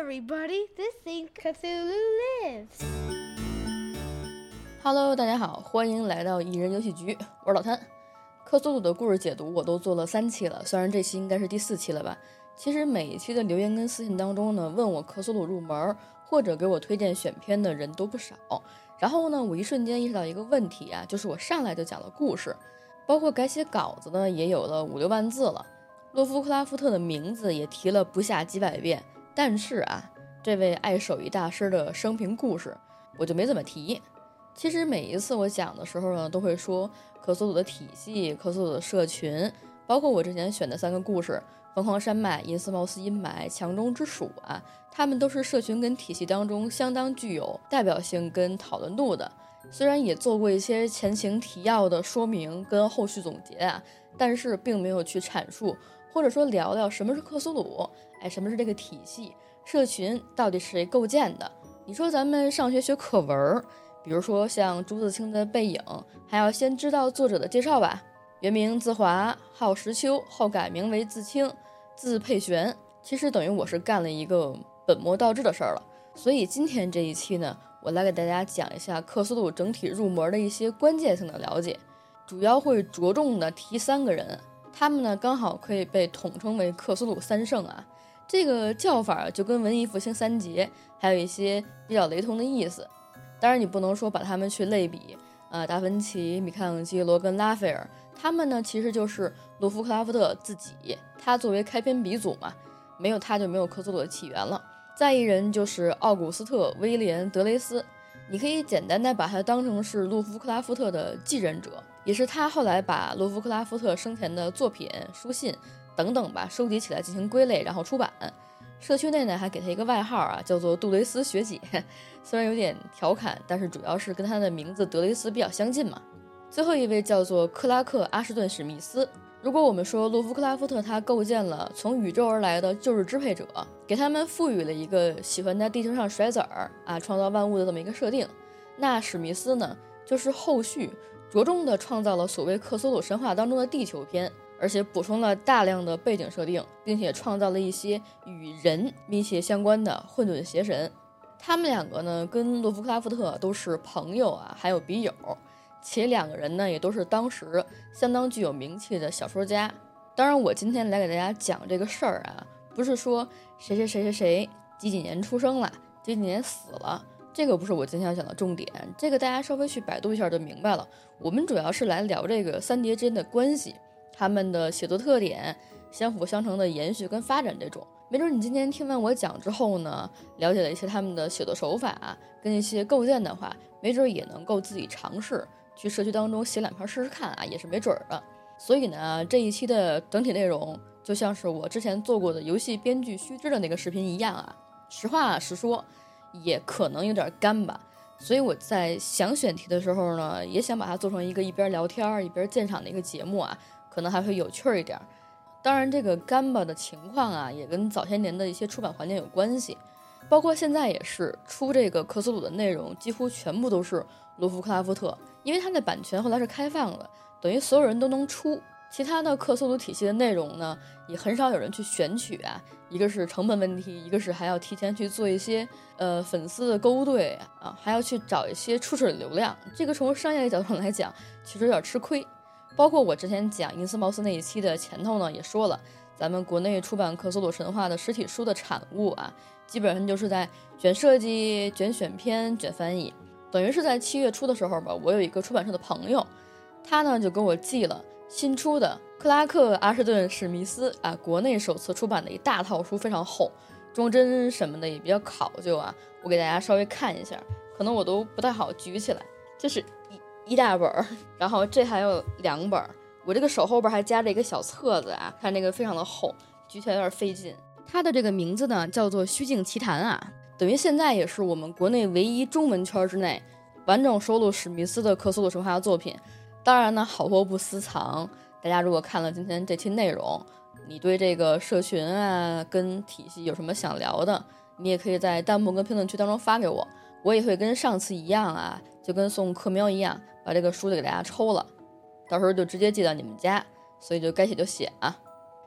everybody. This is Cthulhu Lives. Hello，大家好，欢迎来到一人游戏局，我是老谭。克苏鲁的故事解读我都做了三期了，虽然这期应该是第四期了吧。其实每一期的留言跟私信当中呢，问我克苏鲁入门或者给我推荐选片的人都不少。然后呢，我一瞬间意识到一个问题啊，就是我上来就讲了故事，包括改写稿子呢，也有了五六万字了。洛夫克拉夫特的名字也提了不下几百遍，但是啊，这位爱手艺大师的生平故事我就没怎么提。其实每一次我讲的时候呢，都会说克苏鲁的体系、克苏鲁的社群，包括我之前选的三个故事《疯狂山脉》《银丝茅斯阴霾》《强中之鼠》啊，他们都是社群跟体系当中相当具有代表性跟讨论度的。虽然也做过一些前情提要的说明跟后续总结啊，但是并没有去阐述。或者说聊聊什么是克苏鲁，哎，什么是这个体系社群到底是谁构建的？你说咱们上学学课文，比如说像朱自清的《背影》，还要先知道作者的介绍吧。原名自华，号实秋，后改名为自清，字佩玄。其实等于我是干了一个本末倒置的事儿了。所以今天这一期呢，我来给大家讲一下克苏鲁整体入门的一些关键性的了解，主要会着重的提三个人。他们呢，刚好可以被统称为克苏鲁三圣啊，这个叫法就跟文艺复兴三杰还有一些比较雷同的意思。当然，你不能说把他们去类比，呃，达芬奇、米开朗基罗跟拉斐尔，他们呢其实就是洛夫克拉夫特自己，他作为开篇鼻祖嘛，没有他就没有克苏鲁的起源了。再一人就是奥古斯特·威廉·德雷斯，你可以简单的把他当成是洛夫克拉夫特的继任者。也是他后来把洛夫克拉夫特生前的作品、书信等等吧收集起来进行归类，然后出版。社区内呢还给他一个外号啊，叫做杜蕾斯学姐，虽然有点调侃，但是主要是跟他的名字德雷斯比较相近嘛。最后一位叫做克拉克·阿什顿·史密斯。如果我们说洛夫克拉夫特他构建了从宇宙而来的旧日支配者，给他们赋予了一个喜欢在地球上甩子儿啊，创造万物的这么一个设定，那史密斯呢就是后续。着重的创造了所谓克苏鲁神话当中的地球篇，而且补充了大量的背景设定，并且创造了一些与人密切相关的混沌邪神。他们两个呢，跟洛夫克拉夫特都是朋友啊，还有笔友，且两个人呢也都是当时相当具有名气的小说家。当然，我今天来给大家讲这个事儿啊，不是说谁谁谁谁谁几几年出生了，几几年死了。这个不是我今天要讲的重点，这个大家稍微去百度一下就明白了。我们主要是来聊这个三叠之间的关系，他们的写作特点，相辅相成的延续跟发展这种。没准你今天听完我讲之后呢，了解了一些他们的写作手法跟一些构建的话，没准也能够自己尝试去社区当中写两篇试试看啊，也是没准的。所以呢，这一期的整体内容就像是我之前做过的游戏编剧须知的那个视频一样啊，实话实说。也可能有点干吧，所以我在想选题的时候呢，也想把它做成一个一边聊天一边鉴赏的一个节目啊，可能还会有趣一点。当然，这个干巴的情况啊，也跟早些年的一些出版环境有关系，包括现在也是出这个克苏鲁的内容，几乎全部都是罗夫克拉夫特，因为它的版权后来是开放了，等于所有人都能出。其他的克苏鲁体系的内容呢，也很少有人去选取啊。一个是成本问题，一个是还要提前去做一些呃粉丝的勾兑啊，还要去找一些初始的流量。这个从商业的角度上来讲，其实有点吃亏。包括我之前讲银丝茅斯那一期的前头呢，也说了，咱们国内出版克苏鲁神话的实体书的产物啊，基本上就是在卷设计、卷选片、卷翻译。等于是在七月初的时候吧，我有一个出版社的朋友，他呢就给我寄了。新出的克拉克·阿什顿·史密斯啊，国内首次出版的一大套书，非常厚，装帧什么的也比较考究啊。我给大家稍微看一下，可能我都不太好举起来。这是一一大本儿，然后这还有两本儿，我这个手后边还夹着一个小册子啊，看这个非常的厚，举起来有点费劲。它的这个名字呢叫做《虚境奇谈》啊，等于现在也是我们国内唯一中文圈之内完整收录史密斯的克苏鲁神话作品。当然呢，好货不私藏。大家如果看了今天这期内容，你对这个社群啊跟体系有什么想聊的，你也可以在弹幕跟评论区当中发给我，我也会跟上次一样啊，就跟送客喵一样，把这个书就给大家抽了，到时候就直接寄到你们家，所以就该写就写啊。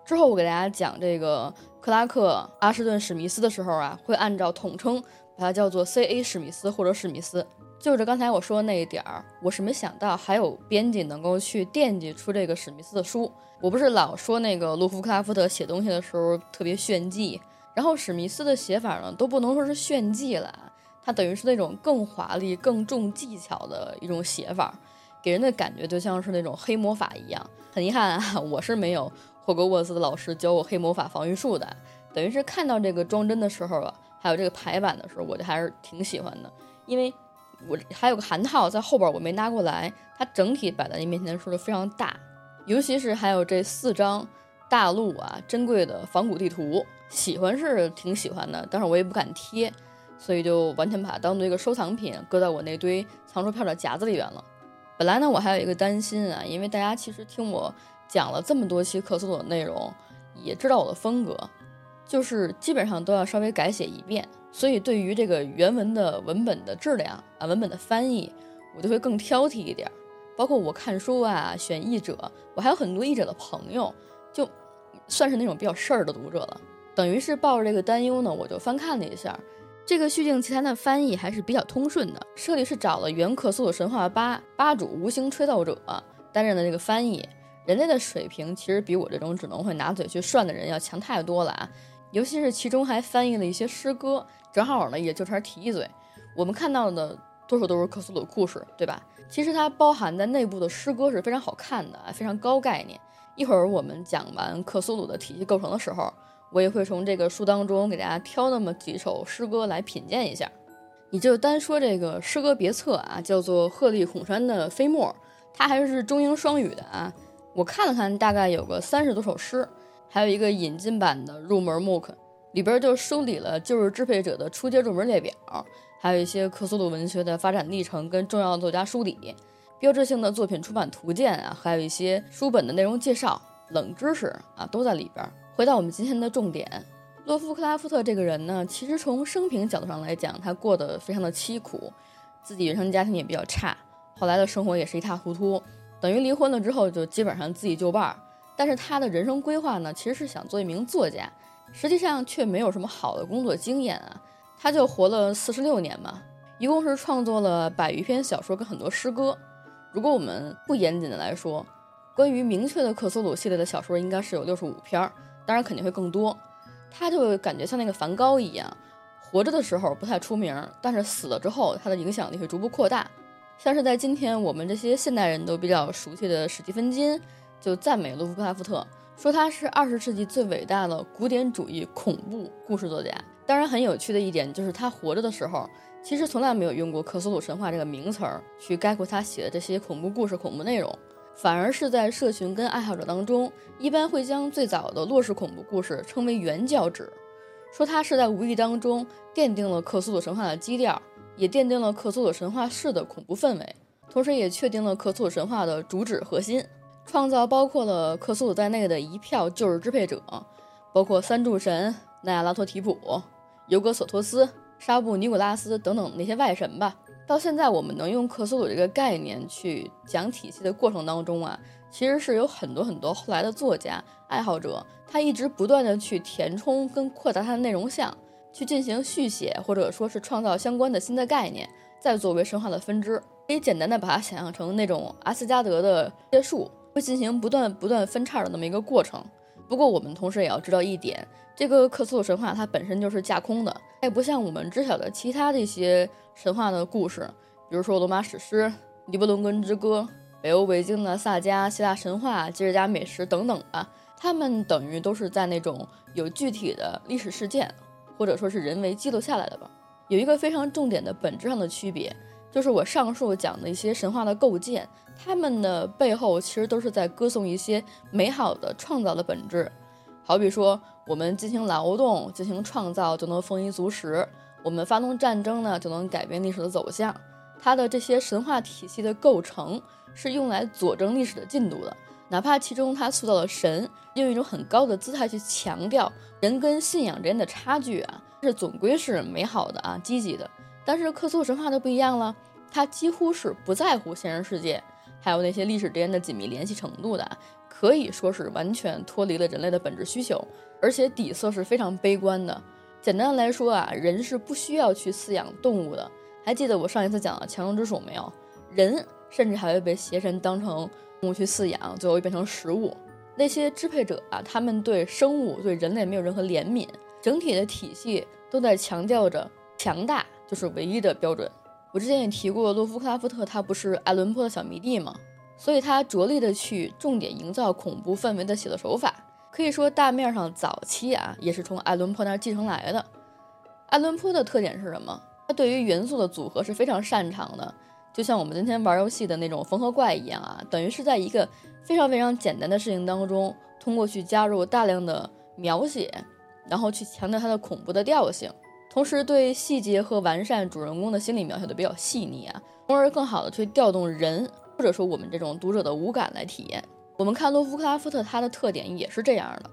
之后我给大家讲这个克拉克阿什顿史密斯的时候啊，会按照统称把它叫做 C.A. 史密斯或者史密斯。就着刚才我说的那一点儿，我是没想到还有编辑能够去惦记出这个史密斯的书。我不是老说那个洛夫克拉夫特写东西的时候特别炫技，然后史密斯的写法呢都不能说是炫技了，他等于是那种更华丽、更重技巧的一种写法，给人的感觉就像是那种黑魔法一样。很遗憾啊，我是没有霍格沃茨的老师教我黑魔法防御术的，等于是看到这个装帧的时候啊，还有这个排版的时候，我就还是挺喜欢的，因为。我还有个韩套在后边，我没拿过来。它整体摆在你面前的时候非常大，尤其是还有这四张大陆啊珍贵的仿古地图，喜欢是挺喜欢的，但是我也不敢贴，所以就完全把它当做一个收藏品，搁在我那堆藏书票的夹子里边了。本来呢，我还有一个担心啊，因为大家其实听我讲了这么多期克苏鲁的内容，也知道我的风格，就是基本上都要稍微改写一遍。所以，对于这个原文的文本的质量啊，文本的翻译，我就会更挑剔一点。包括我看书啊，选译者，我还有很多译者的朋友，就算是那种比较事儿的读者了。等于是抱着这个担忧呢，我就翻看了一下这个《续境奇谭》的翻译，还是比较通顺的。这里是找了原克苏鲁神话八八主无形吹奏者担任的这个翻译，人家的水平其实比我这种只能会拿嘴去涮的人要强太多了啊。尤其是其中还翻译了一些诗歌，正好呢，也就差提一嘴。我们看到的多数都是克苏鲁故事，对吧？其实它包含在内部的诗歌是非常好看的，非常高概念。一会儿我们讲完克苏鲁的体系构成的时候，我也会从这个书当中给大家挑那么几首诗歌来品鉴一下。你就单说这个诗歌别册啊，叫做鹤立孔山的飞沫，它还是中英双语的啊。我看了看，大概有个三十多首诗。还有一个引进版的入门 MOOC，里边就梳理了旧日支配者的初阶入门列表，还有一些克苏鲁文学的发展历程跟重要作家梳理，标志性的作品出版图鉴啊，还有一些书本的内容介绍、冷知识啊，都在里边。回到我们今天的重点，洛夫克拉夫特这个人呢，其实从生平角度上来讲，他过得非常的凄苦，自己原生家庭也比较差，后来的生活也是一塌糊涂，等于离婚了之后就基本上自己就伴儿。但是他的人生规划呢，其实是想做一名作家，实际上却没有什么好的工作经验啊。他就活了四十六年嘛，一共是创作了百余篇小说跟很多诗歌。如果我们不严谨的来说，关于明确的克苏鲁系列的小说应该是有六十五篇，当然肯定会更多。他就感觉像那个梵高一样，活着的时候不太出名，但是死了之后，他的影响力会逐步扩大。像是在今天我们这些现代人都比较熟悉的史蒂芬金。就赞美洛夫克拉夫特，说他是二十世纪最伟大的古典主义恐怖故事作家。当然，很有趣的一点就是他活着的时候，其实从来没有用过克苏鲁神话这个名词儿去概括他写的这些恐怖故事、恐怖内容，反而是在社群跟爱好者当中，一般会将最早的洛氏恐怖故事称为原教旨，说他是在无意当中奠定了克苏鲁神话的基调，也奠定了克苏鲁神话式的恐怖氛围，同时也确定了克苏鲁神话的主旨核心。创造包括了克苏鲁在内的一票旧日支配者，包括三柱神、奈亚拉托提普、尤格索托斯、沙布尼古拉斯等等那些外神吧。到现在，我们能用克苏鲁这个概念去讲体系的过程当中啊，其实是有很多很多后来的作家爱好者，他一直不断的去填充跟扩大它的内容项，去进行续写或者说是创造相关的新的概念，再作为神话的分支。可以简单的把它想象成那种阿斯加德的结束。会进行不断不断分叉的那么一个过程。不过我们同时也要知道一点，这个克苏鲁神话它本身就是架空的，它也不像我们知晓的其他的一些神话的故事，比如说罗马史诗、尼伯龙根之歌、北欧维京的萨迦、希腊神话、吉尔加美什等等吧。他们等于都是在那种有具体的历史事件，或者说是人为记录下来的吧。有一个非常重点的本质上的区别，就是我上述讲的一些神话的构建。他们的背后其实都是在歌颂一些美好的创造的本质，好比说我们进行劳动、进行创造就能丰衣足食，我们发动战争呢就能改变历史的走向。它的这些神话体系的构成是用来佐证历史的进度的，哪怕其中它塑造了神，用一种很高的姿态去强调人跟信仰之间的差距啊，是总归是美好的啊、积极的。但是克苏鲁神话就不一样了，它几乎是不在乎现实世界。还有那些历史之间的紧密联系程度的，可以说是完全脱离了人类的本质需求，而且底色是非常悲观的。简单来说啊，人是不需要去饲养动物的。还记得我上一次讲的强龙之鼠没有？人甚至还会被邪神当成动物去饲养，最后变成食物。那些支配者啊，他们对生物、对人类没有任何怜悯，整体的体系都在强调着强大就是唯一的标准。我之前也提过，洛夫克拉夫特他不是爱伦坡的小迷弟吗？所以他着力的去重点营造恐怖氛围的写作手法。可以说，大面上早期啊，也是从爱伦坡那儿继承来的。爱伦坡的特点是什么？他对于元素的组合是非常擅长的，就像我们今天玩游戏的那种缝合怪一样啊，等于是在一个非常非常简单的事情当中，通过去加入大量的描写，然后去强调它的恐怖的调性，同时对细节和完善主人公的心理描写的比较细腻啊，从而更好的去调动人或者说我们这种读者的五感来体验。我们看洛夫克拉夫特，他的特点也是这样的。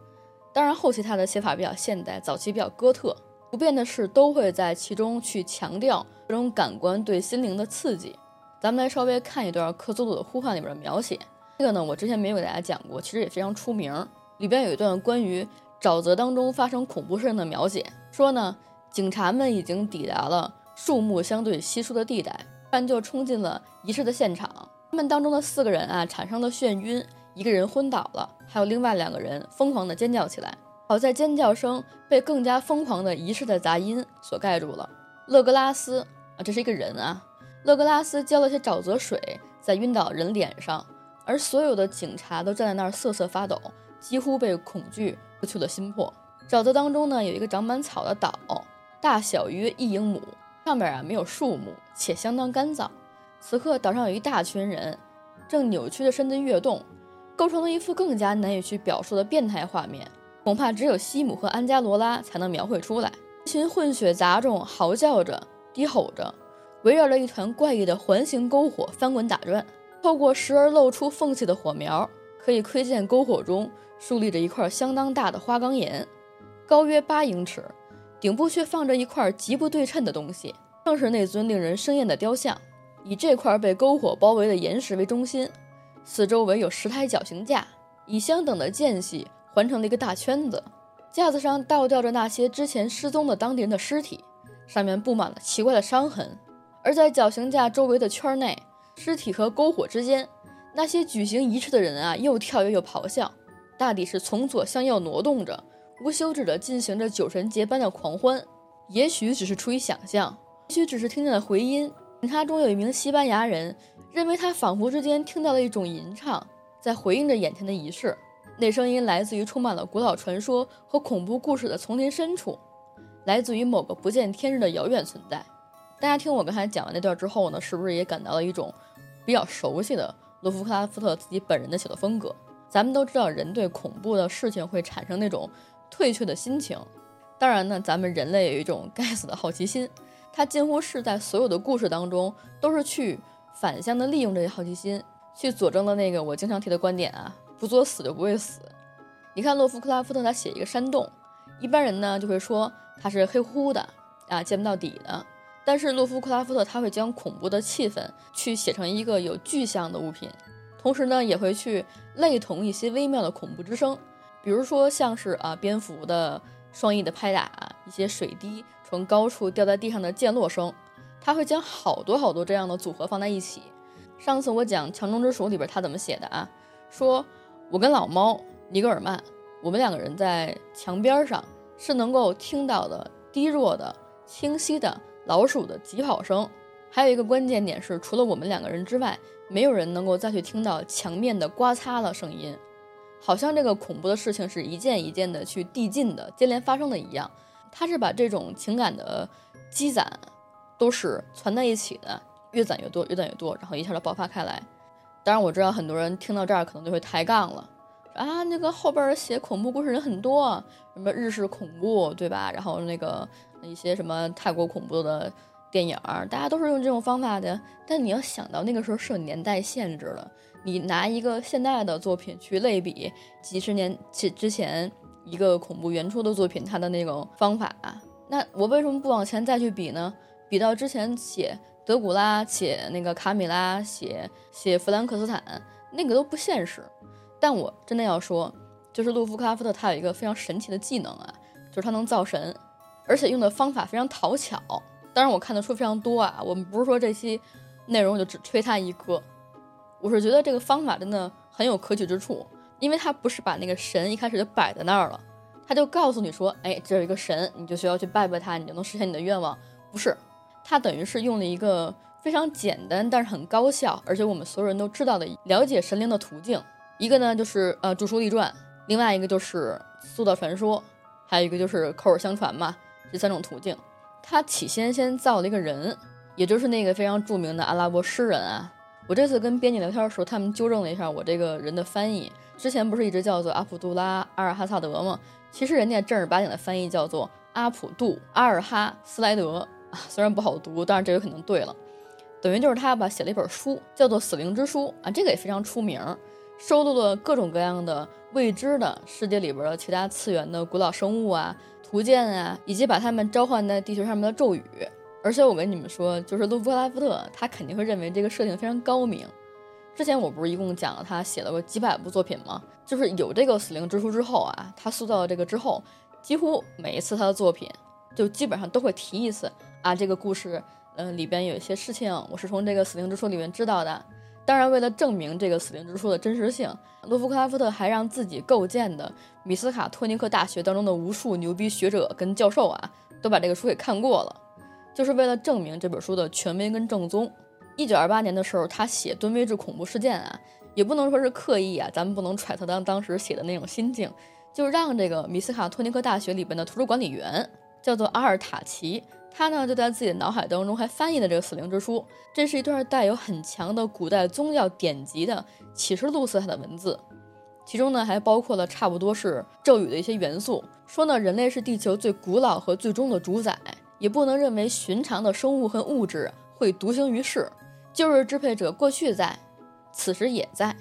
当然，后期他的写法比较现代，早期比较哥特。不变的是，都会在其中去强调这种感官对心灵的刺激。咱们来稍微看一段《克苏鲁的呼唤》里边的描写。这个呢，我之前没有给大家讲过，其实也非常出名。里边有一段关于沼泽当中发生恐怖事情的描写，说呢，警察们已经抵达了树木相对稀疏的地带，突然就冲进了仪式的现场。他们当中的四个人啊，产生了眩晕。一个人昏倒了，还有另外两个人疯狂地尖叫起来。好在尖叫声被更加疯狂的仪式的杂音所盖住了。勒格拉斯啊，这是一个人啊。勒格拉斯浇了些沼泽水在晕倒人脸上，而所有的警察都站在那儿瑟瑟发抖，几乎被恐惧失去了心魄。沼泽当中呢，有一个长满草的岛，大小约一英亩，上面啊没有树木，且相当干燥。此刻岛上有一大群人，正扭曲着身子跃动。构成了一幅更加难以去表述的变态画面，恐怕只有西姆和安加罗拉才能描绘出来。一群混血杂种嚎叫着、低吼着，围绕着一团怪异的环形篝火翻滚打转。透过时而露出缝隙的火苗，可以窥见篝火中竖立着一块相当大的花岗岩，高约八英尺，顶部却放着一块极不对称的东西，正是那尊令人生厌的雕像。以这块被篝火包围的岩石为中心。四周围有十台绞刑架，以相等的间隙环成了一个大圈子。架子上倒吊着那些之前失踪的当地人的尸体，上面布满了奇怪的伤痕。而在绞刑架周围的圈内，尸体和篝火之间，那些举行仪式的人啊，又跳跃又咆哮，大抵是从左向右挪动着，无休止地进行着酒神节般的狂欢。也许只是出于想象，也许只是听见了回音。警察中有一名西班牙人。认为他仿佛之间听到了一种吟唱，在回应着眼前的仪式。那声音来自于充满了古老传说和恐怖故事的丛林深处，来自于某个不见天日的遥远存在。大家听我刚才讲完那段之后呢，是不是也感到了一种比较熟悉的洛夫克拉夫特自己本人的写作风格？咱们都知道，人对恐怖的事情会产生那种退却的心情。当然呢，咱们人类有一种该死的好奇心，它近乎是在所有的故事当中都是去。反向的利用这些好奇心，去佐证了那个我经常提的观点啊，不作死就不会死。你看洛夫克拉夫特他写一个山洞，一般人呢就会说它是黑乎乎的啊，见不到底的。但是洛夫克拉夫特他会将恐怖的气氛去写成一个有具象的物品，同时呢也会去类同一些微妙的恐怖之声，比如说像是啊蝙蝠的双翼的拍打，一些水滴从高处掉在地上的溅落声。他会将好多好多这样的组合放在一起。上次我讲《强中之鼠》里边他怎么写的啊？说我跟老猫尼格尔曼，我们两个人在墙边上是能够听到的低弱的、清晰的老鼠的疾跑声。还有一个关键点是，除了我们两个人之外，没有人能够再去听到墙面的刮擦的声音，好像这个恐怖的事情是一件一件的去递进的、接连发生的一样。他是把这种情感的积攒。都是攒在一起的，越攒越多，越攒越多，然后一下就爆发开来。当然，我知道很多人听到这儿可能就会抬杠了，啊，那个后边写恐怖故事人很多，什么日式恐怖，对吧？然后那个一些什么泰国恐怖的电影儿，大家都是用这种方法的。但你要想到那个时候是有年代限制的，你拿一个现代的作品去类比几十年之之前一个恐怖原初的作品，它的那种方法，那我为什么不往前再去比呢？比到之前写德古拉写那个卡米拉，写写弗兰克斯坦，那个都不现实。但我真的要说，就是洛夫克拉夫特他有一个非常神奇的技能啊，就是他能造神，而且用的方法非常讨巧。当然我看的书非常多啊，我们不是说这期内容就只吹他一个，我是觉得这个方法真的很有可取之处，因为他不是把那个神一开始就摆在那儿了。他就告诉你说，哎，这有一个神，你就需要去拜拜他，你就能实现你的愿望。不是，他等于是用了一个非常简单，但是很高效，而且我们所有人都知道的了解神灵的途径。一个呢就是呃著书立传，另外一个就是塑造传说，还有一个就是口耳相传嘛。这三种途径，他起先先造了一个人，也就是那个非常著名的阿拉伯诗人啊。我这次跟编辑聊天的时候，他们纠正了一下我这个人的翻译，之前不是一直叫做阿卜杜拉·阿尔哈萨德吗？其实人家正儿八经的翻译叫做阿普杜阿尔哈斯莱德啊，虽然不好读，但是这个肯定对了。等于就是他吧写了一本书，叫做《死灵之书》啊，这个也非常出名，收录了各种各样的未知的世界里边的其他次元的古老生物啊、图鉴啊，以及把他们召唤在地球上面的咒语。而且我跟你们说，就是卢布拉夫特他肯定会认为这个设定非常高明。之前我不是一共讲了他写了过几百部作品吗？就是有这个死灵之书之后啊，他塑造了这个之后，几乎每一次他的作品就基本上都会提一次啊，这个故事，嗯，里边有一些事情我是从这个死灵之书里面知道的。当然，为了证明这个死灵之书的真实性，洛夫克拉夫特还让自己构建的米斯卡托尼克大学当中的无数牛逼学者跟教授啊，都把这个书给看过了，就是为了证明这本书的权威跟正宗。一九二八年的时候，他写敦威治恐怖事件啊，也不能说是刻意啊，咱们不能揣测当当时写的那种心境，就让这个米斯卡托尼克大学里边的图书管理员叫做阿尔塔奇，他呢就在自己的脑海当中还翻译了这个死灵之书，这是一段带有很强的古代宗教典籍的启示录色彩的文字，其中呢还包括了差不多是咒语的一些元素，说呢人类是地球最古老和最终的主宰，也不能认为寻常的生物和物质会独行于世。旧日支配者过去在，此时也在，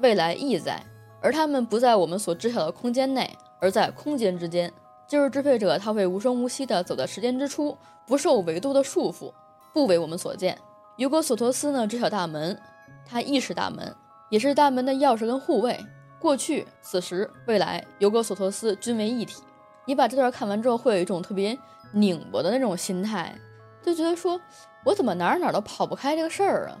未来亦在，而他们不在我们所知晓的空间内，而在空间之间。旧日支配者他会无声无息地走在时间之初，不受维度的束缚，不为我们所见。尤格索托斯呢知晓大门，他亦是大门，也是大门的钥匙跟护卫。过去、此时、未来，尤格索托斯均为一体。你把这段看完之后，会有一种特别拧巴的那种心态，就觉得说。我怎么哪儿哪儿都跑不开这个事儿啊！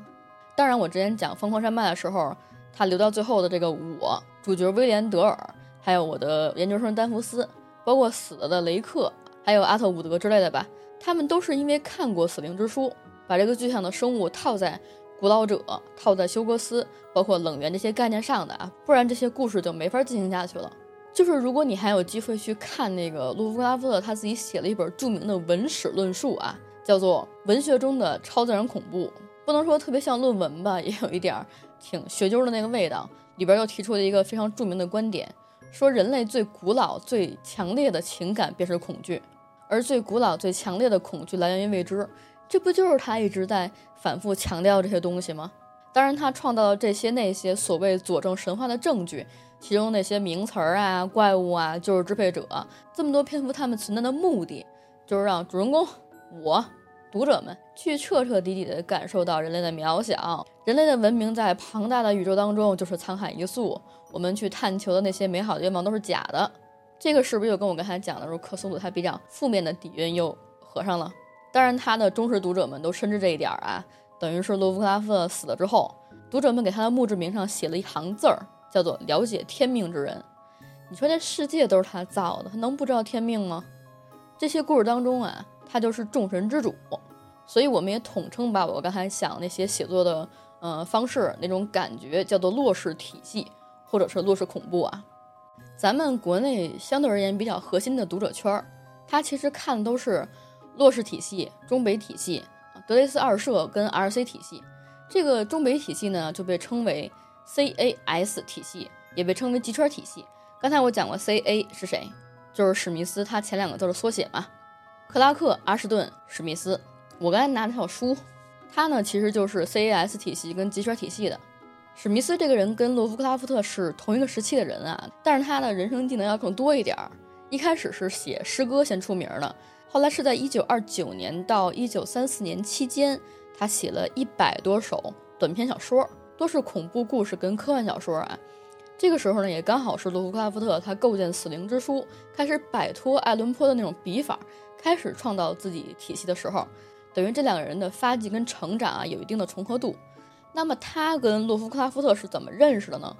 当然，我之前讲《疯狂山脉》的时候，他留到最后的这个我主角威廉·德尔，还有我的研究生丹弗斯，包括死了的雷克，还有阿特伍德之类的吧，他们都是因为看过《死灵之书》，把这个具象的生物套在古老者、套在休格斯，包括冷源这些概念上的啊，不然这些故事就没法进行下去了。就是如果你还有机会去看那个卢夫拉夫特他自己写了一本著名的文史论述啊。叫做文学中的超自然恐怖，不能说特别像论文吧，也有一点儿挺学究的那个味道。里边又提出了一个非常著名的观点，说人类最古老、最强烈的情感便是恐惧，而最古老、最强烈的恐惧来源于未知。这不就是他一直在反复强调这些东西吗？当然，他创造了这些那些所谓佐证神话的证据，其中那些名词儿啊、怪物啊、就是支配者，这么多篇幅，他们存在的目的就是让主人公。我，读者们去彻彻底底地感受到人类的渺小，人类的文明在庞大的宇宙当中就是沧海一粟。我们去探求的那些美好的愿望都是假的。这个是不是又跟我刚才讲的，说克苏鲁他比较负面的底蕴又合上了？当然，他的忠实读者们都深知这一点啊。等于是洛夫克拉夫特死了之后，读者们给他的墓志铭上写了一行字儿，叫做“了解天命之人”。你说这世界都是他造的，他能不知道天命吗？这些故事当中啊。他就是众神之主，所以我们也统称把我刚才想那些写作的呃方式那种感觉叫做洛氏体系，或者是洛氏恐怖啊。咱们国内相对而言比较核心的读者圈儿，他其实看的都是洛氏体系、中北体系、德雷斯二社跟 R.C 体系。这个中北体系呢就被称为 C.A.S 体系，也被称为极圈体系。刚才我讲过 C.A 是谁，就是史密斯他前两个字的缩写嘛。克拉克·阿什顿·史密斯，我刚才拿那套书，他呢其实就是 CAS 体系跟极圈体系的。史密斯这个人跟罗夫克拉夫特是同一个时期的人啊，但是他的人生技能要更多一点儿。一开始是写诗歌先出名的，后来是在1929年到1934年期间，他写了一百多首短篇小说，多是恐怖故事跟科幻小说啊。这个时候呢，也刚好是洛夫克拉夫特他构建死灵之书，开始摆脱爱伦坡的那种笔法，开始创造自己体系的时候，等于这两个人的发迹跟成长啊有一定的重合度。那么他跟洛夫克拉夫特是怎么认识的呢？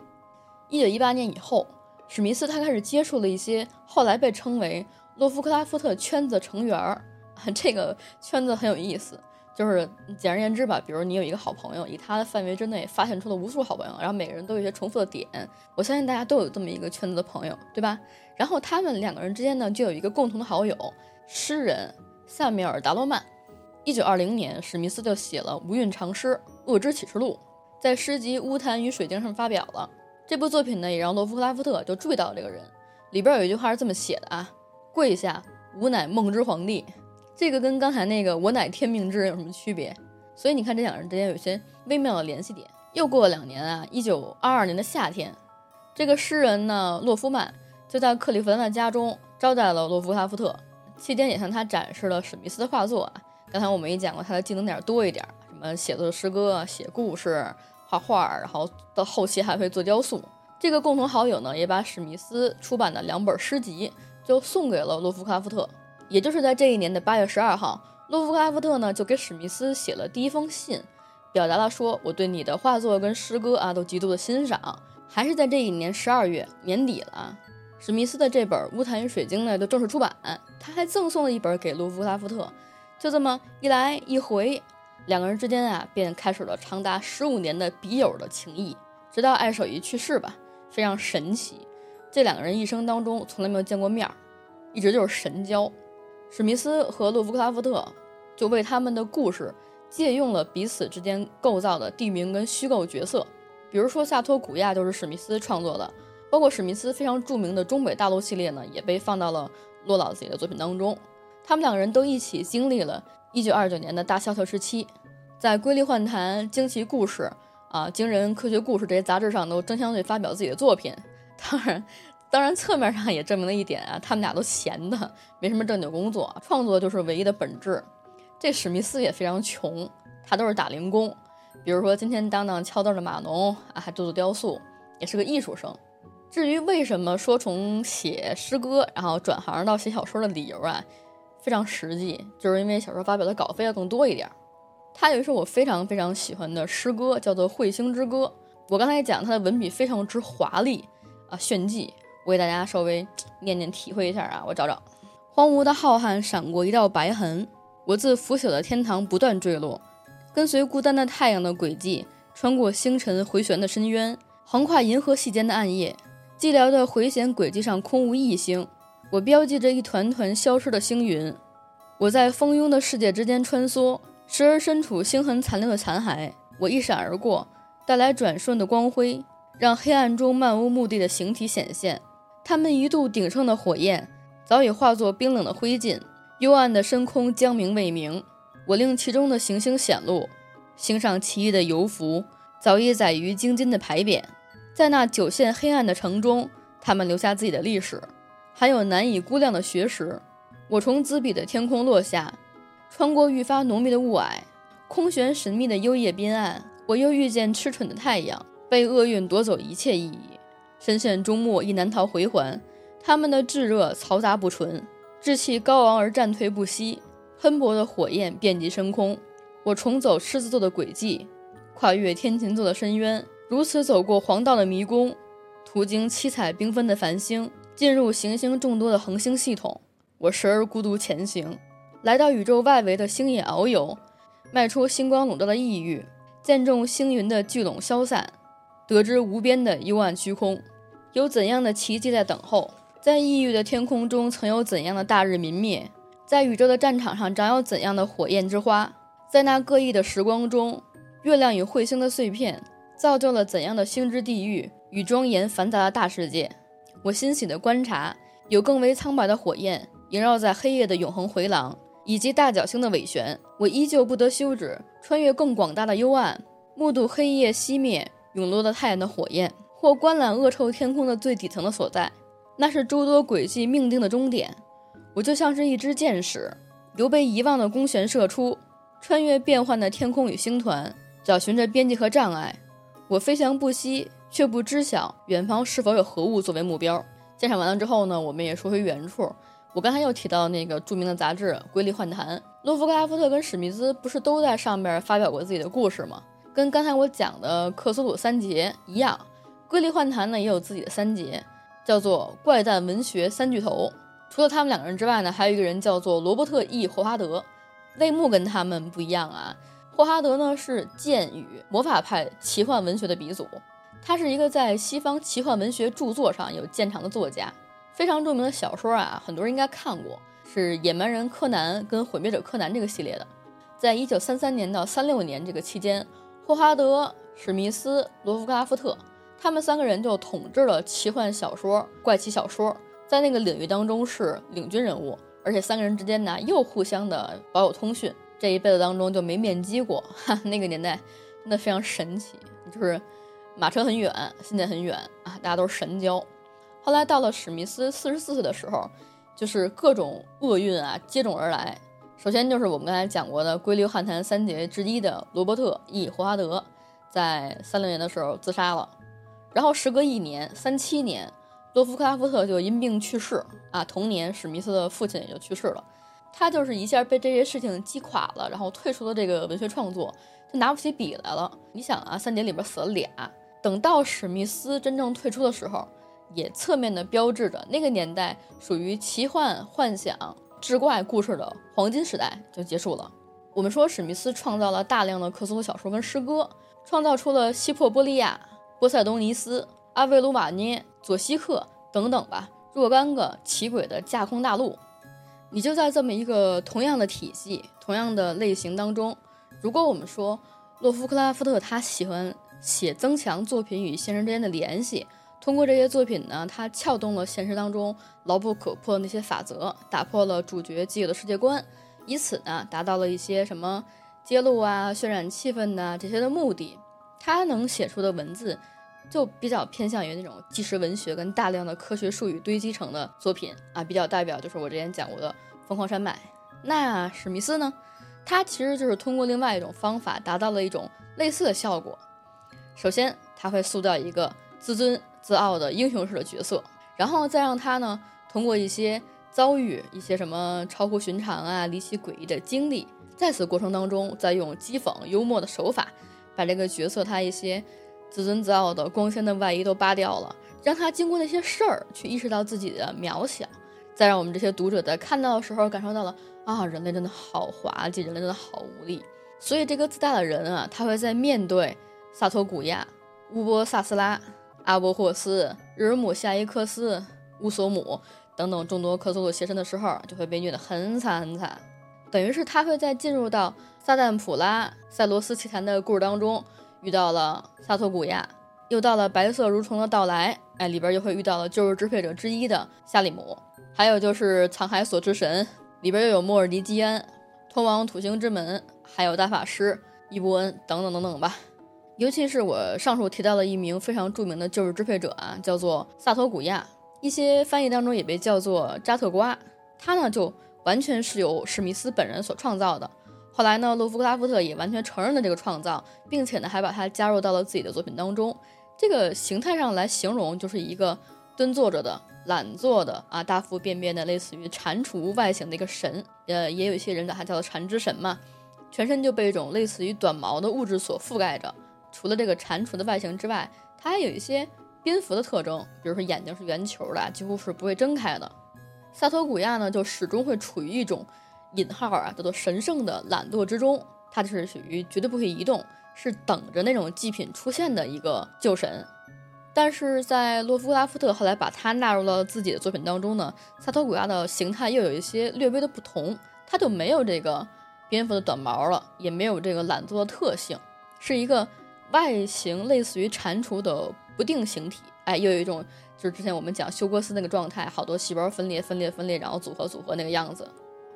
一九一八年以后，史密斯他开始接触了一些后来被称为洛夫克拉夫特圈子成员儿，这个圈子很有意思。就是简而言之吧，比如你有一个好朋友，以他的范围之内发现出了无数好朋友，然后每个人都有一些重复的点。我相信大家都有这么一个圈子的朋友，对吧？然后他们两个人之间呢，就有一个共同的好友，诗人萨米尔·达罗曼。一九二零年，史密斯就写了《无韵长诗·恶之启示录》，在诗集《乌檀与水晶》上发表了。这部作品呢，也让洛夫克拉夫特就注意到了这个人。里边有一句话是这么写的啊：“跪下，吾乃梦之皇帝。”这个跟刚才那个“我乃天命之人”有什么区别？所以你看这两人之间有些微妙的联系点。又过了两年啊，一九二二年的夏天，这个诗人呢，洛夫曼就在克利夫兰的家中招待了洛夫克拉夫特，期间也向他展示了史密斯的画作啊。刚才我们也讲过，他的技能点多一点，什么写作诗歌、写故事、画画，然后到后期还会做雕塑。这个共同好友呢，也把史密斯出版的两本诗集就送给了洛夫克拉夫特。也就是在这一年的八月十二号，洛夫克拉夫特呢就给史密斯写了第一封信，表达了说我对你的画作跟诗歌啊都极度的欣赏。还是在这一年十二月年底了，史密斯的这本《乌檀与水晶》呢就正式出版，他还赠送了一本给洛夫克拉夫特。就这么一来一回，两个人之间啊便开始了长达十五年的笔友的情谊，直到艾手一去世吧，非常神奇。这两个人一生当中从来没有见过面，一直就是神交。史密斯和洛夫克拉夫特就为他们的故事借用了彼此之间构造的地名跟虚构角色，比如说萨托古亚就是史密斯创作的，包括史密斯非常著名的中北大陆系列呢，也被放到了洛老自己的作品当中。他们两个人都一起经历了1929年的大萧条时期，在《瑰丽幻谈》《惊奇故事》啊《惊人科学故事》这些杂志上都争相对发表自己的作品，当然。当然，侧面上也证明了一点啊，他们俩都闲的，没什么正经工作，创作就是唯一的本质。这史密斯也非常穷，他都是打零工，比如说今天当当敲灯的码农啊，还做做雕塑，也是个艺术生。至于为什么说从写诗歌然后转行到写小说的理由啊，非常实际，就是因为小说发表的稿费要更多一点。他有一首我非常非常喜欢的诗歌，叫做《彗星之歌》。我刚才讲他的文笔非常之华丽啊，炫技。我给大家稍微念念体会一下啊，我找找。荒芜的浩瀚闪过一道白痕，我自腐朽的天堂不断坠落，跟随孤单的太阳的轨迹，穿过星辰回旋的深渊，横跨银河系间的暗夜。寂寥的回旋轨迹上空无一星，我标记着一团团消失的星云。我在蜂拥的世界之间穿梭，时而身处星痕残留的残骸，我一闪而过，带来转瞬的光辉，让黑暗中漫无目的的形体显现。他们一度鼎盛的火焰，早已化作冰冷的灰烬。幽暗的深空将明未明，我令其中的行星显露。星上奇异的游符，早已载于晶晶的牌匾。在那九线黑暗的城中，他们留下自己的历史，还有难以估量的学识。我从自比的天空落下，穿过愈发浓密的雾霭，空悬神秘的幽夜边岸。我又遇见痴蠢的太阳，被厄运夺走一切意义。深陷终末亦难逃回环，他们的炙热嘈杂不纯，志气高昂而战退不息，喷薄的火焰遍及深空。我重走狮子座的轨迹，跨越天琴座的深渊，如此走过黄道的迷宫，途经七彩缤纷的繁星，进入行星众多的恒星系统。我时而孤独前行，来到宇宙外围的星野遨游，迈出星光笼罩的异域，见证星云的聚拢消散，得知无边的幽暗虚空。有怎样的奇迹在等候？在异域的天空中，曾有怎样的大日明灭？在宇宙的战场上，长有怎样的火焰之花？在那各异的时光中，月亮与彗星的碎片，造就了怎样的星之地狱与庄严繁杂的大世界？我欣喜地观察，有更为苍白的火焰萦绕在黑夜的永恒回廊，以及大角星的尾旋。我依旧不得休止，穿越更广大的幽暗，目睹黑夜熄灭，陨落的太阳的火焰。或观览恶臭天空的最底层的所在，那是诸多轨迹命定的终点。我就像是一支箭矢，由被遗忘的弓弦射出，穿越变幻的天空与星团，找寻着边际和障碍。我飞翔不息，却不知晓远方是否有何物作为目标。鉴赏完了之后呢，我们也说回原处。我刚才又提到那个著名的杂志《瑰丽幻谈》，洛夫克拉夫特跟史密斯不是都在上面发表过自己的故事吗？跟刚才我讲的克苏鲁三杰一样，《瑰丽幻谈》呢也有自己的三杰，叫做怪诞文学三巨头。除了他们两个人之外呢，还有一个人叫做罗伯特 ·E· 霍华德。类目跟他们不一样啊，霍华德呢是剑与魔法派奇幻文学的鼻祖，他是一个在西方奇幻文学著作上有见长的作家。非常著名的小说啊，很多人应该看过，是《野蛮人柯南》跟《毁灭者柯南》这个系列的。在一九三三年到三六年这个期间，霍华德、史密斯、罗夫克拉夫特他们三个人就统治了奇幻小说、怪奇小说，在那个领域当中是领军人物。而且三个人之间呢又互相的保有通讯，这一辈子当中就没面基过。哈，那个年代真的非常神奇，就是马车很远，现在很远啊，大家都是神交。后来到了史密斯四十四岁的时候，就是各种厄运啊接踵而来。首先就是我们刚才讲过的归流汉坛三杰之一的罗伯特 ·E· 霍华德，在三六年的时候自杀了。然后时隔一年，三七年，洛夫克拉夫特就因病去世啊。同年，史密斯的父亲也就去世了。他就是一下被这些事情击垮了，然后退出了这个文学创作，就拿不起笔来了。你想啊，三杰里边死了俩，等到史密斯真正退出的时候。也侧面的标志着那个年代属于奇幻幻想志怪故事的黄金时代就结束了。我们说史密斯创造了大量的克苏鲁小说跟诗歌，创造出了西珀波利亚、波塞冬尼斯、阿维鲁瓦涅、佐西克等等吧若干个奇诡的架空大陆。你就在这么一个同样的体系、同样的类型当中，如果我们说洛夫克拉夫特他喜欢写增强作品与现实之间的联系。通过这些作品呢，他撬动了现实当中牢不可破的那些法则，打破了主角既有的世界观，以此呢，达到了一些什么揭露啊、渲染气氛呐这些的目的。他能写出的文字，就比较偏向于那种纪实文学跟大量的科学术语堆积成的作品啊，比较代表就是我之前讲过的《疯狂山脉》。那史密斯呢，他其实就是通过另外一种方法，达到了一种类似的效果。首先，他会塑造一个自尊。自傲的英雄式的角色，然后再让他呢通过一些遭遇、一些什么超乎寻常啊、离奇诡异的经历，在此过程当中，再用讥讽、幽默的手法，把这个角色他一些自尊自傲的光鲜的外衣都扒掉了，让他经过那些事儿去意识到自己的渺小，再让我们这些读者在看到的时候感受到了啊，人类真的好滑稽，人类真的好无力。所以这个自大的人啊，他会在面对萨托古亚、乌波萨斯拉。阿波霍斯、日尔姆夏伊克斯、乌索姆等等众多克苏鲁邪神的时候，就会被虐得很惨很惨。等于是他会在进入到撒旦普拉塞罗斯奇谭的故事当中，遇到了萨托古亚，又到了白色蠕虫的到来，哎，里边又会遇到了救世支配者之一的夏利姆，还有就是藏海所之神，里边又有莫尔迪基安，通往土星之门，还有大法师伊布恩等等等等吧。尤其是我上述提到了一名非常著名的救世支配者啊，叫做萨托古亚，一些翻译当中也被叫做扎特瓜。他呢就完全是由史密斯本人所创造的。后来呢，洛夫克拉夫特也完全承认了这个创造，并且呢还把它加入到了自己的作品当中。这个形态上来形容，就是一个蹲坐着的、懒坐的啊，大腹便便的，类似于蟾蜍外形的一个神。呃，也有一些人把它叫做蟾之神嘛，全身就被一种类似于短毛的物质所覆盖着。除了这个蟾蜍的外形之外，它还有一些蝙蝠的特征，比如说眼睛是圆球的，几乎是不会睁开的。萨托古亚呢，就始终会处于一种引号啊，叫做神圣的懒惰之中。它就是属于绝对不会移动，是等着那种祭品出现的一个旧神。但是在洛夫拉夫特后来把它纳入了自己的作品当中呢，萨托古亚的形态又有一些略微的不同，它就没有这个蝙蝠的短毛了，也没有这个懒惰的特性，是一个。外形类似于蟾蜍的不定形体，哎，又有一种就是之前我们讲休哥斯那个状态，好多细胞分裂、分裂、分裂，然后组合、组合那个样子。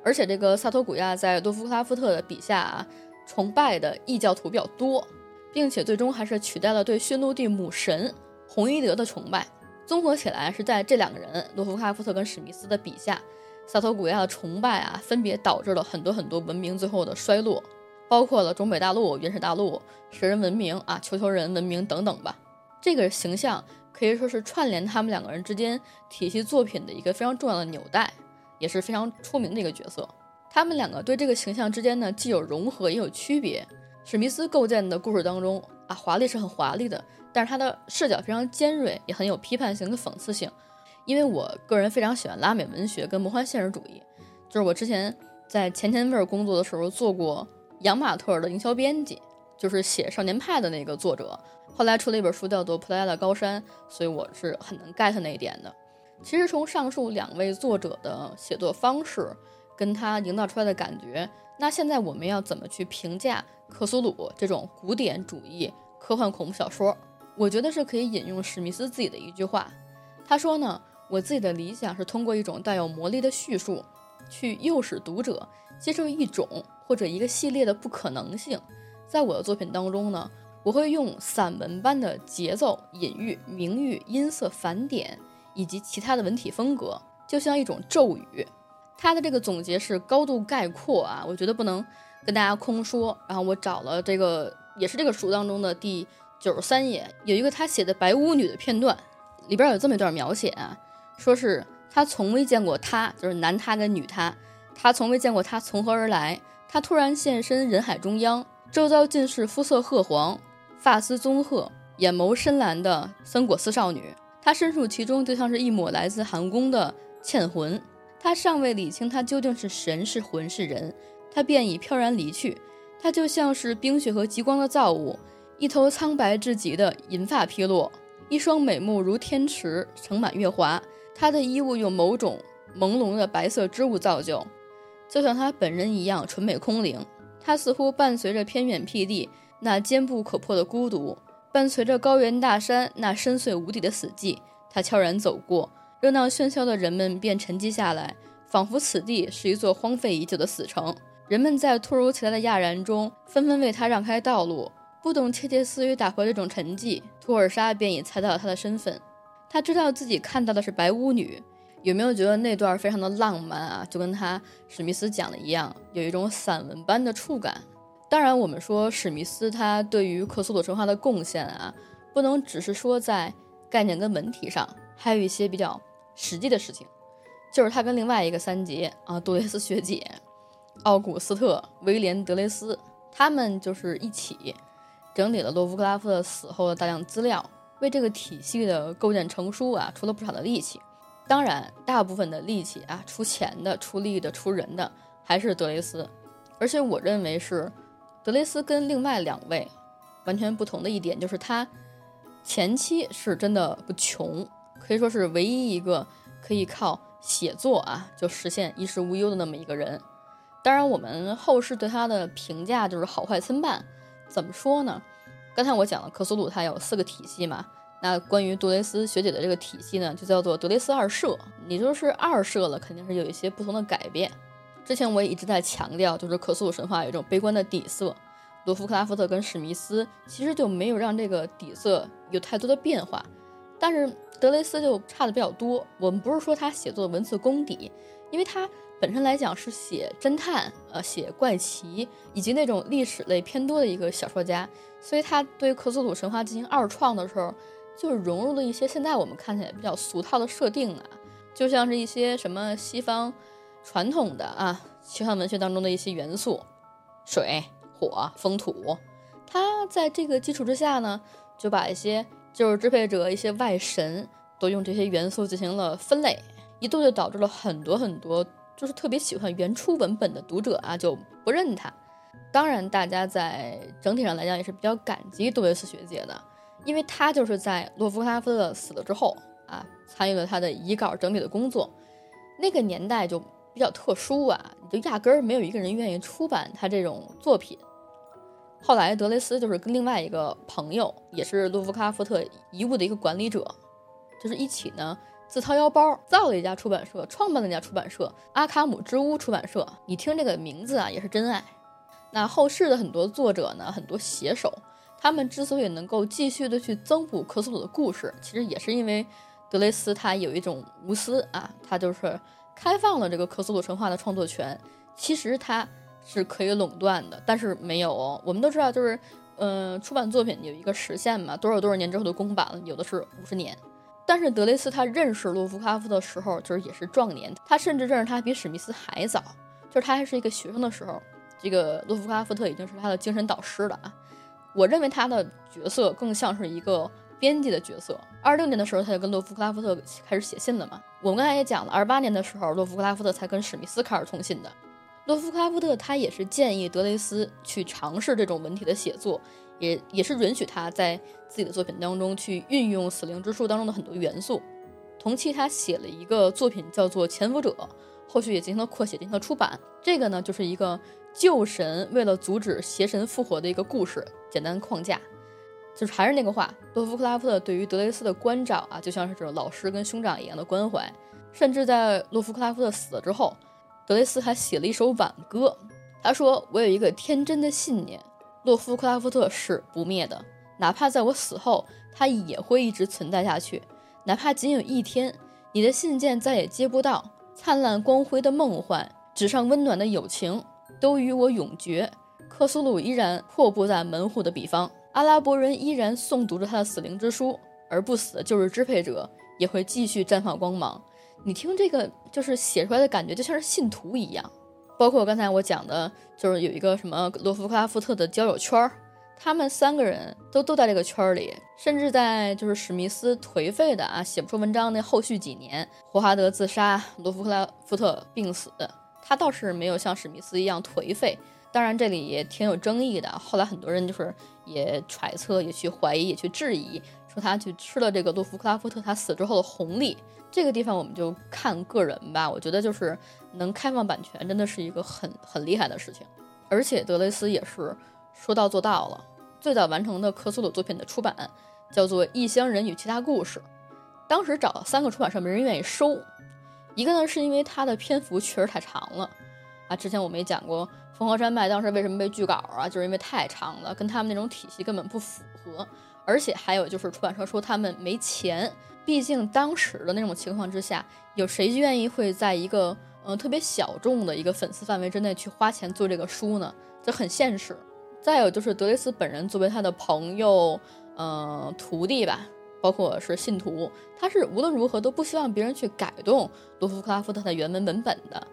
而且这个萨托古亚在多夫克拉夫特的笔下啊，崇拜的异教徒比较多，并且最终还是取代了对驯鹿地母神红伊德的崇拜。综合起来，是在这两个人多夫克拉夫特跟史密斯的笔下，萨托古亚的崇拜啊，分别导致了很多很多文明最后的衰落。包括了中北大陆、原始大陆、蛇人文明啊、球球人文明等等吧。这个形象可以说是串联他们两个人之间体系作品的一个非常重要的纽带，也是非常出名的一个角色。他们两个对这个形象之间呢，既有融合，也有区别。史密斯构建的故事当中啊，华丽是很华丽的，但是他的视角非常尖锐，也很有批判性的讽刺性。因为我个人非常喜欢拉美文学跟魔幻现实主义，就是我之前在前前味工作的时候做过杨马特的营销编辑，就是写《少年派》的那个作者。后来出了一本书叫做《普莱拉高山》，所以我是很能 get 那一点的。其实从上述两位作者的写作方式跟他营造出来的感觉，那现在我们要怎么去评价克苏鲁这种古典主义科幻恐怖小说？我觉得是可以引用史密斯自己的一句话，他说呢：“我自己的理想是通过一种带有魔力的叙述，去诱使读者接受一种或者一个系列的不可能性。在我的作品当中呢。”我会用散文般的节奏、隐喻、明喻、音色、反点以及其他的文体风格，就像一种咒语。他的这个总结是高度概括啊，我觉得不能跟大家空说。然后我找了这个，也是这个书当中的第九十三页，有一个他写的白巫女的片段，里边有这么一段描写啊，说是他从未见过他，就是男他跟女他，他从未见过他从何而来，他突然现身人海中央，周遭尽是肤色褐黄。发丝棕褐、眼眸深蓝的森果斯少女，他身处其中，就像是一抹来自寒宫的倩魂。他尚未理清她究竟是神是魂是人，她便已飘然离去。她就像是冰雪和极光的造物，一头苍白至极的银发披落，一双美目如天池盛满月华。她的衣物用某种朦胧的白色织物造就，就像她本人一样纯美空灵。她似乎伴随着偏远僻地。那坚不可破的孤独，伴随着高原大山那深邃无底的死寂，他悄然走过，热闹喧嚣的人们便沉寂下来，仿佛此地是一座荒废已久的死城。人们在突如其来的讶然中，纷纷为他让开道路。不懂窃窃私语打破这种沉寂，图尔莎便已猜到了他的身份。他知道自己看到的是白巫女。有没有觉得那段非常的浪漫啊？就跟他史密斯讲的一样，有一种散文般的触感。当然，我们说史密斯他对于克苏鲁神话的贡献啊，不能只是说在概念跟文体上，还有一些比较实际的事情，就是他跟另外一个三杰啊，杜蕾斯学姐、奥古斯特、威廉·德雷斯，他们就是一起整理了洛夫克拉夫特死后的大量资料，为这个体系的构建成书啊，出了不少的力气。当然，大部分的力气啊，出钱的、出力的、出人的，还是德雷斯，而且我认为是。德雷斯跟另外两位完全不同的一点就是，他前期是真的不穷，可以说是唯一一个可以靠写作啊就实现衣食无忧的那么一个人。当然，我们后世对他的评价就是好坏参半。怎么说呢？刚才我讲了克苏鲁，它有四个体系嘛。那关于杜蕾斯学姐的这个体系呢，就叫做德雷斯二社。你就是二社了，肯定是有一些不同的改变。之前我也一直在强调，就是克苏鲁神话有一种悲观的底色。罗夫克拉夫特跟史密斯其实就没有让这个底色有太多的变化，但是德雷斯就差的比较多。我们不是说他写作的文字功底，因为他本身来讲是写侦探、呃写怪奇以及那种历史类偏多的一个小说家，所以他对克苏鲁神话进行二创的时候，就融入了一些现在我们看起来比较俗套的设定啊，就像是一些什么西方。传统的啊，奇幻文学当中的一些元素，水、火、风、土，它在这个基础之下呢，就把一些就是支配者、一些外神都用这些元素进行了分类，一度就导致了很多很多就是特别喜欢原初文本的读者啊就不认他。当然，大家在整体上来讲也是比较感激杜维斯学姐的，因为她就是在洛夫克拉夫特死了之后啊，参与了他的遗稿整理的工作，那个年代就。比较特殊啊，你就压根儿没有一个人愿意出版他这种作品。后来德雷斯就是跟另外一个朋友，也是卢夫卡夫特遗物的一个管理者，就是一起呢自掏腰包造了一家出版社，创办了一家出版社——阿卡姆之屋出版社。你听这个名字啊，也是真爱。那后世的很多作者呢，很多写手，他们之所以能够继续的去增补克苏鲁的故事，其实也是因为德雷斯他有一种无私啊，他就是。开放了这个克苏鲁神话的创作权，其实他是可以垄断的，但是没有哦。我们都知道，就是，嗯，出版作品有一个时限嘛，多少多少年之后的公版，有的是五十年。但是德雷斯他认识洛夫克拉夫特的时候，就是也是壮年，他甚至认识他比史密斯还早，就是他还是一个学生的时候，这个洛夫克拉夫特已经是他的精神导师了啊。我认为他的角色更像是一个编辑的角色。二六年的时候，他就跟洛夫克拉夫特开始写信了嘛。我们刚才也讲了，二八年的时候，洛夫克拉夫特才跟史密斯开始通信的。洛夫克拉夫特他也是建议德雷斯去尝试这种文体的写作。也也是允许他在自己的作品当中去运用《死灵之书》当中的很多元素。同期，他写了一个作品叫做《潜伏者》，后续也进行了扩写，进行了出版。这个呢，就是一个旧神为了阻止邪神复活的一个故事，简单框架。就是还是那个话，洛夫克拉夫特对于德雷斯的关照啊，就像是这种老师跟兄长一样的关怀。甚至在洛夫克拉夫特死了之后，德雷斯还写了一首挽歌。他说：“我有一个天真的信念。”洛夫克拉夫特是不灭的，哪怕在我死后，他也会一直存在下去。哪怕仅有一天，你的信件再也接不到，灿烂光辉的梦幻，纸上温暖的友情，都与我永绝。克苏鲁依然阔步在门户的彼方，阿拉伯人依然诵读着他的死灵之书，而不死的旧日支配者也会继续绽放光芒。你听这个，就是写出来的感觉，就像是信徒一样。包括刚才我讲的，就是有一个什么罗夫克拉夫特的交友圈儿，他们三个人都都在这个圈儿里，甚至在就是史密斯颓废的啊写不出文章那后续几年，霍华德自杀，罗夫克拉夫特病死，他倒是没有像史密斯一样颓废。当然这里也挺有争议的，后来很多人就是也揣测，也去怀疑，也去质疑，说他去吃了这个洛夫克拉夫特他死之后的红利。这个地方我们就看个人吧，我觉得就是能开放版权，真的是一个很很厉害的事情。而且德雷斯也是说到做到了，最早完成的克苏鲁作品的出版叫做《异乡人与其他故事》，当时找了三个出版社，没人愿意收。一个呢是因为它的篇幅确实太长了啊，之前我们也讲过，烽火山脉当时为什么被拒稿啊，就是因为太长了，跟他们那种体系根本不符合。而且还有就是出版社说他们没钱。毕竟当时的那种情况之下，有谁愿意会在一个嗯特别小众的一个粉丝范围之内去花钱做这个书呢？这很现实。再有就是德雷斯本人作为他的朋友、嗯徒弟吧，包括是信徒，他是无论如何都不希望别人去改动罗夫克拉夫特的原文文本的，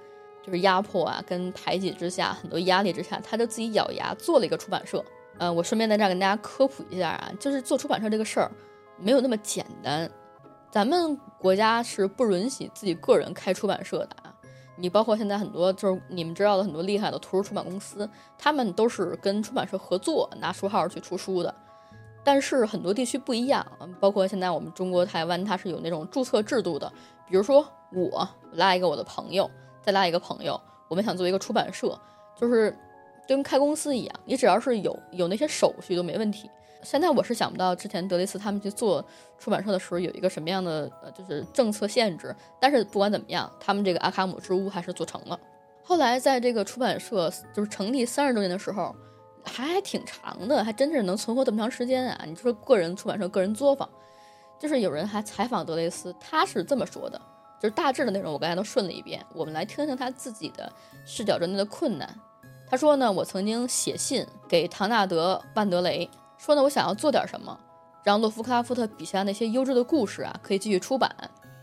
就是压迫啊跟排挤之下，很多压力之下，他就自己咬牙做了一个出版社。嗯，我顺便在这儿跟大家科普一下啊，就是做出版社这个事儿没有那么简单。咱们国家是不允许自己个人开出版社的啊！你包括现在很多就是你们知道的很多厉害的图书出版公司，他们都是跟出版社合作拿书号去出书的。但是很多地区不一样，包括现在我们中国台湾，它是有那种注册制度的。比如说我拉一个我的朋友，再拉一个朋友，我们想做一个出版社，就是跟开公司一样，你只要是有有那些手续都没问题。现在我是想不到之前德雷斯他们去做出版社的时候有一个什么样的呃就是政策限制，但是不管怎么样，他们这个阿卡姆之屋还是做成了。后来在这个出版社就是成立三十周年的时候，还还挺长的，还真是能存活这么长时间啊！你说个人出版社个人作坊，就是有人还采访德雷斯，他是这么说的，就是大致的内容我刚才都顺了一遍，我们来听听他自己的视角中的困难。他说呢，我曾经写信给唐纳德·万德雷。说呢，我想要做点什么，让洛夫克拉夫特笔下那些优质的故事啊，可以继续出版。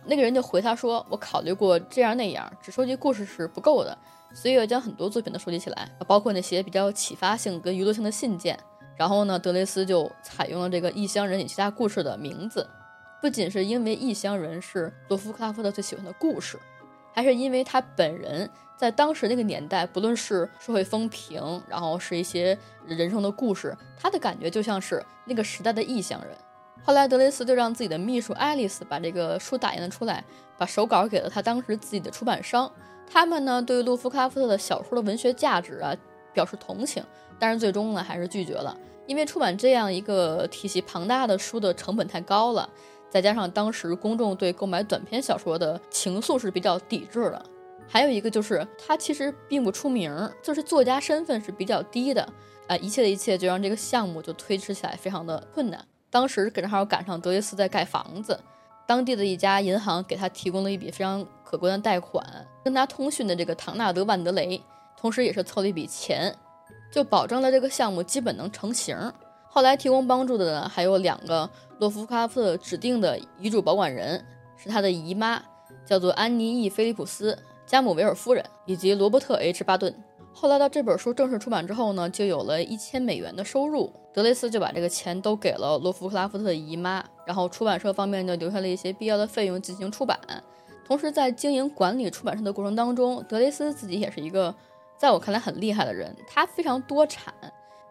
那个人就回他说，我考虑过这样那样，只收集故事是不够的，所以要将很多作品都收集起来，包括那些比较有启发性跟娱乐性的信件。然后呢，德雷斯就采用了这个《异乡人与其他故事》的名字，不仅是因为《异乡人》是洛夫克拉夫特最喜欢的故事，还是因为他本人。在当时那个年代，不论是社会风评，然后是一些人生的故事，他的感觉就像是那个时代的异乡人。后来德雷斯就让自己的秘书爱丽丝把这个书打印了出来，把手稿给了他当时自己的出版商。他们呢对于洛夫克拉夫特的小说的文学价值啊表示同情，但是最终呢还是拒绝了，因为出版这样一个体系庞大的书的成本太高了，再加上当时公众对购买短篇小说的情愫是比较抵制的。还有一个就是他其实并不出名，就是作家身份是比较低的，啊，一切的一切就让这个项目就推迟起来非常的困难。当时正好赶上德雷斯在盖房子，当地的一家银行给他提供了一笔非常可观的贷款。跟他通讯的这个唐纳德·万德雷，同时也是凑了一笔钱，就保证了这个项目基本能成型。后来提供帮助的呢，还有两个洛夫克拉夫特指定的遗嘱保管人，是他的姨妈，叫做安妮 ·E· 菲利普斯·加姆维尔夫人，以及罗伯特 ·H· 巴顿。后来到这本书正式出版之后呢，就有了一千美元的收入。德雷斯就把这个钱都给了洛夫克拉夫特的姨妈，然后出版社方面就留下了一些必要的费用进行出版。同时，在经营管理出版社的过程当中，德雷斯自己也是一个在我看来很厉害的人。他非常多产，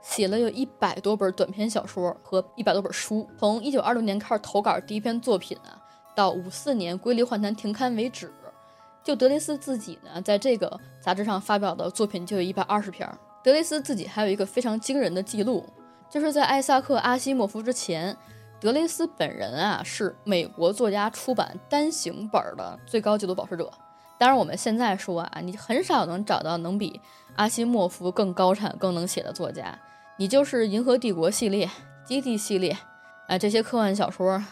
写了有一百多本短篇小说和一百多本书。从一九二六年开始投稿第一篇作品啊，到五四年《瑰丽幻谈》停刊为止，就德雷斯自己呢，在这个杂志上发表的作品就有一百二十篇。德雷斯自己还有一个非常惊人的记录，就是在艾萨克·阿西莫夫之前。德雷斯本人啊，是美国作家出版单行本的最高纪录保持者。当然，我们现在说啊，你很少能找到能比阿西莫夫更高产、更能写的作家。你就是《银河帝国》系列、《基地》系列，啊，这些科幻小说，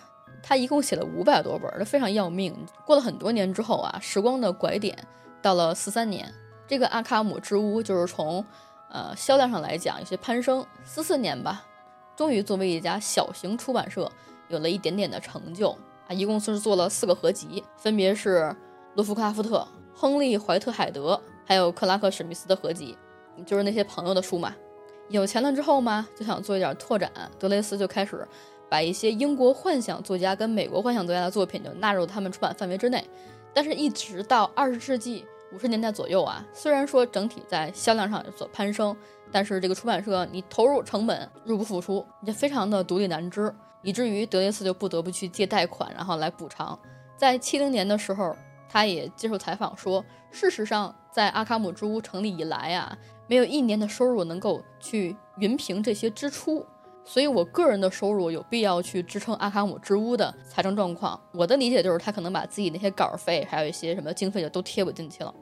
他一共写了五百多本，这非常要命。过了很多年之后啊，时光的拐点到了四三年，这个阿卡姆之屋就是从呃销量上来讲有些攀升。四四年吧。终于作为一家小型出版社有了一点点的成就啊！一共是做了四个合集，分别是罗夫克拉夫特、亨利·怀特海德还有克拉克·史密斯的合集，就是那些朋友的书嘛。有钱了之后嘛，就想做一点拓展，德雷斯就开始把一些英国幻想作家跟美国幻想作家的作品就纳入他们出版范围之内。但是，一直到二十世纪五十年代左右啊，虽然说整体在销量上有所攀升。但是这个出版社，你投入成本入不敷出，你非常的独立难支，以至于德雷斯就不得不去借贷款，然后来补偿。在七零年的时候，他也接受采访说，事实上，在阿卡姆之屋成立以来啊，没有一年的收入能够去匀平这些支出，所以我个人的收入有必要去支撑阿卡姆之屋的财政状况。我的理解就是，他可能把自己那些稿费，还有一些什么经费就都贴补进去了。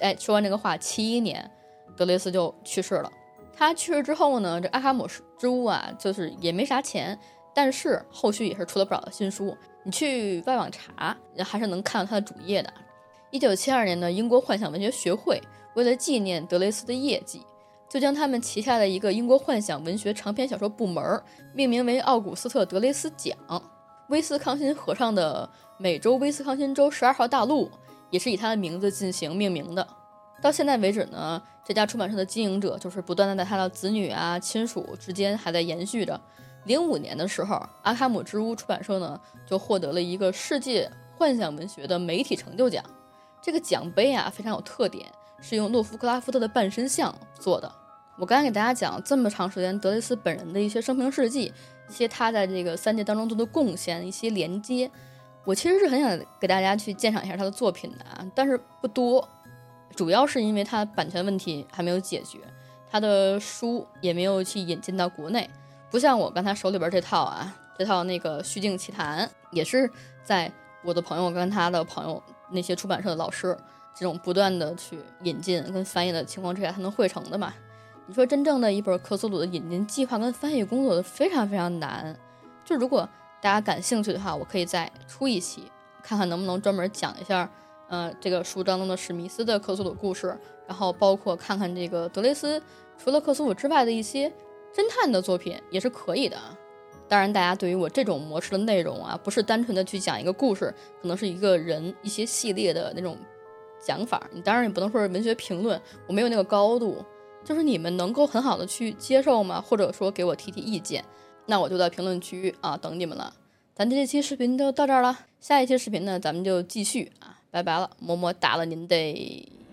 哎，说完这个话，七一年，德雷斯就去世了。他去世之后呢，这阿卡姆之屋啊，就是也没啥钱，但是后续也是出了不少的新书。你去外网查，还是能看到他的主页的。一九七二年的英国幻想文学学会为了纪念德雷斯的业绩，就将他们旗下的一个英国幻想文学长篇小说部门命名为奥古斯特·德雷斯奖。威斯康辛河上的美洲威斯康辛州十二号大陆也是以他的名字进行命名的。到现在为止呢，这家出版社的经营者就是不断的在他的子女啊、亲属之间还在延续着。零五年的时候，阿卡姆之屋出版社呢就获得了一个世界幻想文学的媒体成就奖。这个奖杯啊非常有特点，是用诺夫克拉夫特的半身像做的。我刚才给大家讲这么长时间德雷斯本人的一些生平事迹，一些他在这个三界当中做的贡献，一些连接，我其实是很想给大家去鉴赏一下他的作品的，啊，但是不多。主要是因为他版权问题还没有解决，他的书也没有去引进到国内，不像我刚才手里边这套啊，这套那个《虚境奇谈》也是在我的朋友跟他的朋友那些出版社的老师这种不断的去引进跟翻译的情况之下才能汇成的嘛。你说真正的一本科苏鲁的引进计划跟翻译工作都非常非常难，就如果大家感兴趣的话，我可以再出一期，看看能不能专门讲一下。呃，这个书当中的史密斯的克苏鲁故事，然后包括看看这个德雷斯除了克苏鲁之外的一些侦探的作品也是可以的。当然，大家对于我这种模式的内容啊，不是单纯的去讲一个故事，可能是一个人一些系列的那种讲法。你当然也不能说是文学评论，我没有那个高度。就是你们能够很好的去接受吗？或者说给我提提意见，那我就在评论区啊等你们了。咱这期视频就到这儿了，下一期视频呢，咱们就继续啊。拜拜了，么么哒了您得。